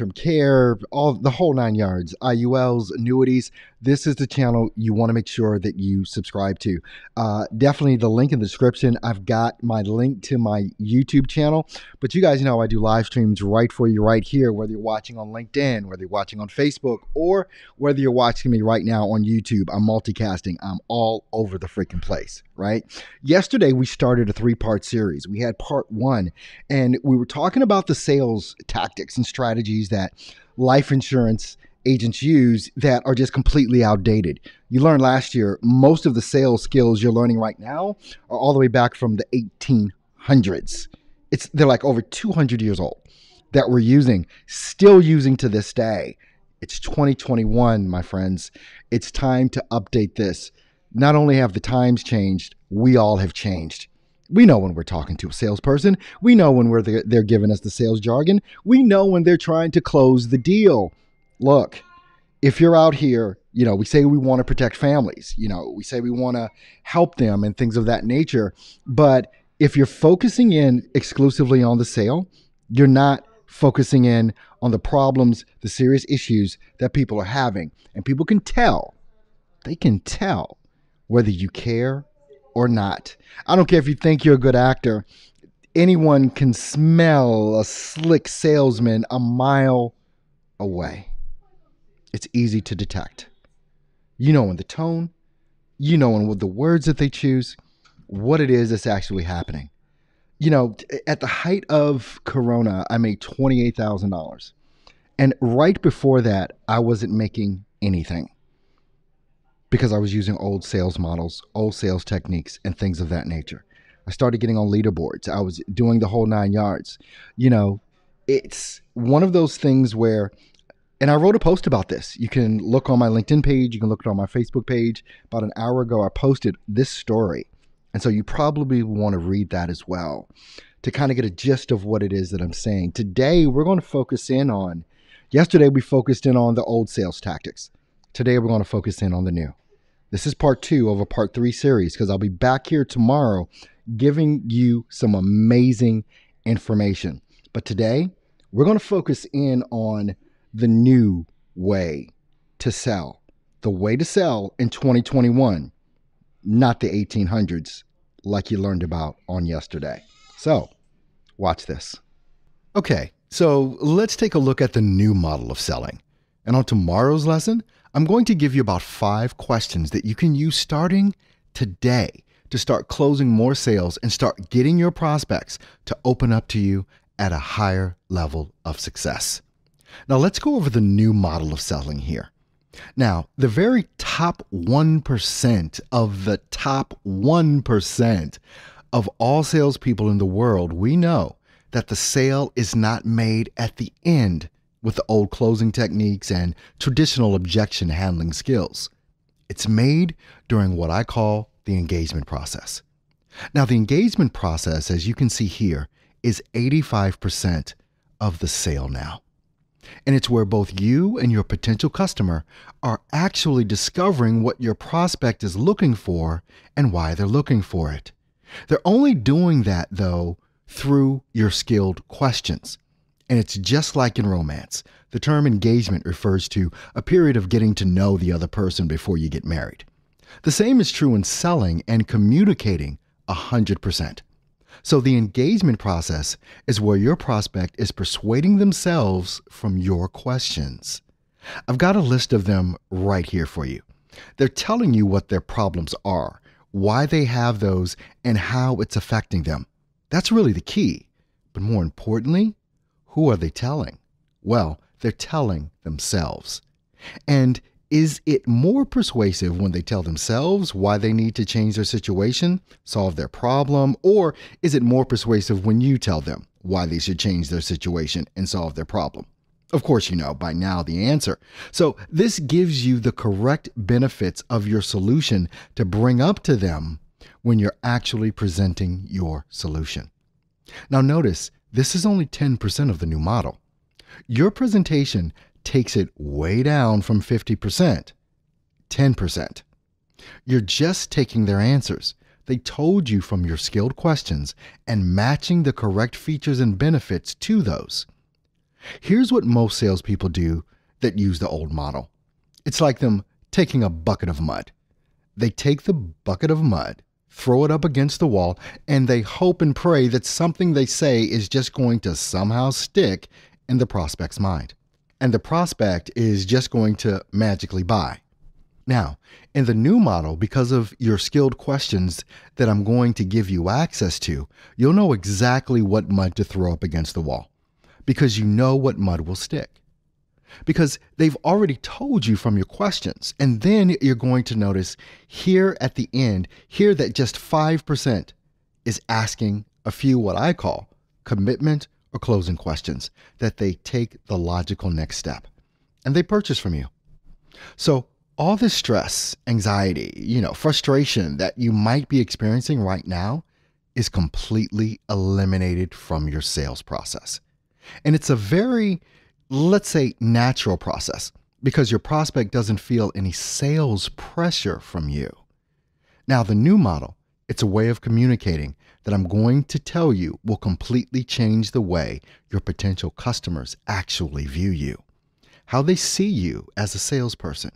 long-term care, all the whole nine yards, IULs, annuities. This is the channel you want to make sure that you subscribe to. Uh, definitely the link in the description. I've got my link to my YouTube channel, but you guys know I do live streams right for you right here, whether you're watching on LinkedIn, whether you're watching on Facebook, or whether you're watching me right now on YouTube. I'm multicasting. I'm all over the freaking place, right? Yesterday we started a three-part series. We had part one, and we were talking about the sales tactics and strategies that life insurance agents use that are just completely outdated. You learned last year most of the sales skills you're learning right now are all the way back from the 1800s. It's they're like over 200 years old that we're using, still using to this day. It's 2021, my friends. It's time to update this. Not only have the times changed, we all have changed. We know when we're talking to a salesperson. We know when we're the, they're giving us the sales jargon. We know when they're trying to close the deal. Look, if you're out here, you know, we say we want to protect families, you know, we say we want to help them and things of that nature. But if you're focusing in exclusively on the sale, you're not focusing in on the problems, the serious issues that people are having. And people can tell, they can tell whether you care or not. I don't care if you think you're a good actor, anyone can smell a slick salesman a mile away. It's easy to detect. You know in the tone, you know in the words that they choose, what it is that's actually happening. You know, at the height of Corona, I made $28,000. And right before that, I wasn't making anything because I was using old sales models, old sales techniques, and things of that nature. I started getting on leaderboards. I was doing the whole nine yards. You know, it's one of those things where, and I wrote a post about this. You can look on my LinkedIn page, you can look it on my Facebook page. About an hour ago, I posted this story. And so you probably want to read that as well to kind of get a gist of what it is that I'm saying. Today, we're going to focus in on, yesterday, we focused in on the old sales tactics. Today, we're going to focus in on the new. This is part two of a part three series because I'll be back here tomorrow giving you some amazing information. But today, we're going to focus in on the new way to sell, the way to sell in 2021, not the 1800s like you learned about on yesterday. So, watch this. Okay, so let's take a look at the new model of selling. And on tomorrow's lesson, I'm going to give you about five questions that you can use starting today to start closing more sales and start getting your prospects to open up to you at a higher level of success. Now, let's go over the new model of selling here. Now, the very top 1% of the top 1% of all salespeople in the world, we know that the sale is not made at the end with the old closing techniques and traditional objection handling skills. It's made during what I call the engagement process. Now, the engagement process, as you can see here, is 85% of the sale now. And it's where both you and your potential customer are actually discovering what your prospect is looking for and why they're looking for it. They're only doing that, though, through your skilled questions. And it's just like in romance. The term engagement refers to a period of getting to know the other person before you get married. The same is true in selling and communicating 100%. So the engagement process is where your prospect is persuading themselves from your questions. I've got a list of them right here for you. They're telling you what their problems are, why they have those, and how it's affecting them. That's really the key. But more importantly, who are they telling? Well, they're telling themselves. And is it more persuasive when they tell themselves why they need to change their situation, solve their problem, or is it more persuasive when you tell them why they should change their situation and solve their problem? Of course, you know by now the answer. So, this gives you the correct benefits of your solution to bring up to them when you're actually presenting your solution. Now, notice this is only 10% of the new model. Your presentation takes it way down from 50%, 10%. You're just taking their answers. They told you from your skilled questions and matching the correct features and benefits to those. Here's what most salespeople do that use the old model it's like them taking a bucket of mud. They take the bucket of mud, throw it up against the wall, and they hope and pray that something they say is just going to somehow stick in the prospect's mind. And the prospect is just going to magically buy. Now, in the new model, because of your skilled questions that I'm going to give you access to, you'll know exactly what mud to throw up against the wall because you know what mud will stick. Because they've already told you from your questions. And then you're going to notice here at the end, here that just 5% is asking a few what I call commitment or closing questions that they take the logical next step and they purchase from you. So all this stress, anxiety, you know, frustration that you might be experiencing right now is completely eliminated from your sales process. And it's a very, let's say, natural process because your prospect doesn't feel any sales pressure from you. Now, the new model, it's a way of communicating that I'm going to tell you will completely change the way your potential customers actually view you, how they see you as a salesperson.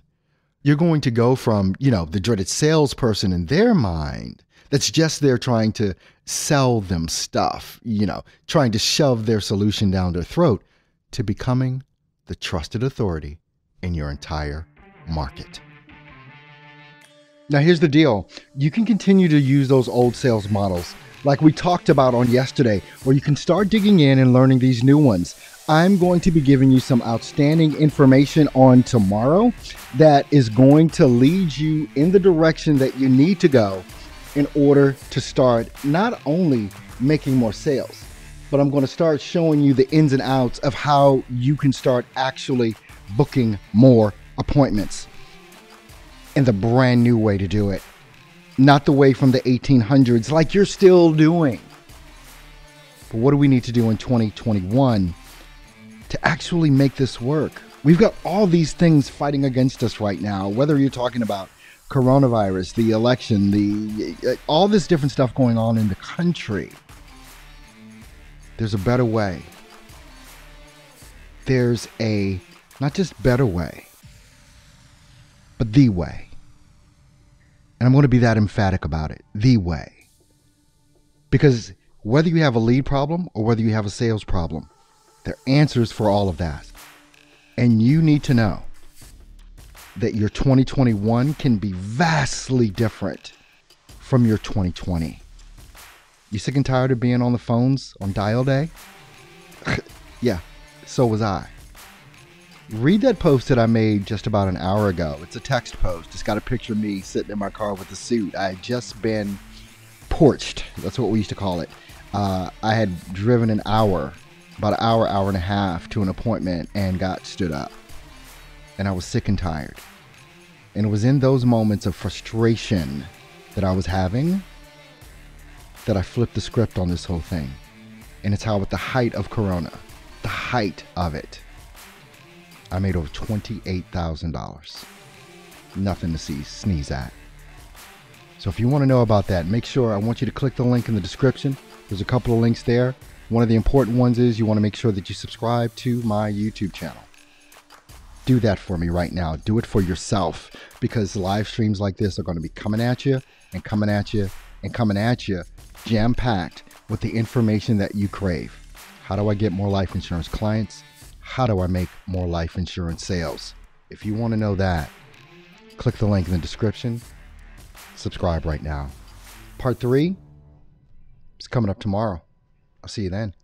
You're going to go from, you know, the dreaded salesperson in their mind that's just there trying to sell them stuff, you know, trying to shove their solution down their throat to becoming the trusted authority in your entire market. Now, here's the deal. You can continue to use those old sales models like we talked about on yesterday, where you can start digging in and learning these new ones. I'm going to be giving you some outstanding information on tomorrow that is going to lead you in the direction that you need to go in order to start not only making more sales, but I'm going to start showing you the ins and outs of how you can start actually booking more appointments and the brand new way to do it. Not the way from the 1800s, like you're still doing. But what do we need to do in 2021 to actually make this work. We've got all these things fighting against us right now, whether you're talking about coronavirus, the election, the all this different stuff going on in the country. There's a better way. There's a not just better way, but the way. And I'm going to be that emphatic about it. The way. Because whether you have a lead problem or whether you have a sales problem, there are answers for all of that. And you need to know that your 2021 can be vastly different from your 2020. You sick and tired of being on the phones on dial day? yeah, so was I. Read that post that I made just about an hour ago. It's a text post. It's got a picture of me sitting in my car with a suit. I had just been porched. That's what we used to call it. Uh, I had driven an hour about an hour, hour and a half to an appointment and got stood up. And I was sick and tired. And it was in those moments of frustration that I was having that I flipped the script on this whole thing. And it's how, at the height of Corona, the height of it, I made over $28,000. Nothing to see, sneeze at. So if you want to know about that, make sure I want you to click the link in the description. There's a couple of links there. One of the important ones is you want to make sure that you subscribe to my YouTube channel. Do that for me right now. Do it for yourself because live streams like this are going to be coming at you and coming at you and coming at you, jam packed with the information that you crave. How do I get more life insurance clients? How do I make more life insurance sales? If you want to know that, click the link in the description. Subscribe right now. Part three is coming up tomorrow. I'll see you then.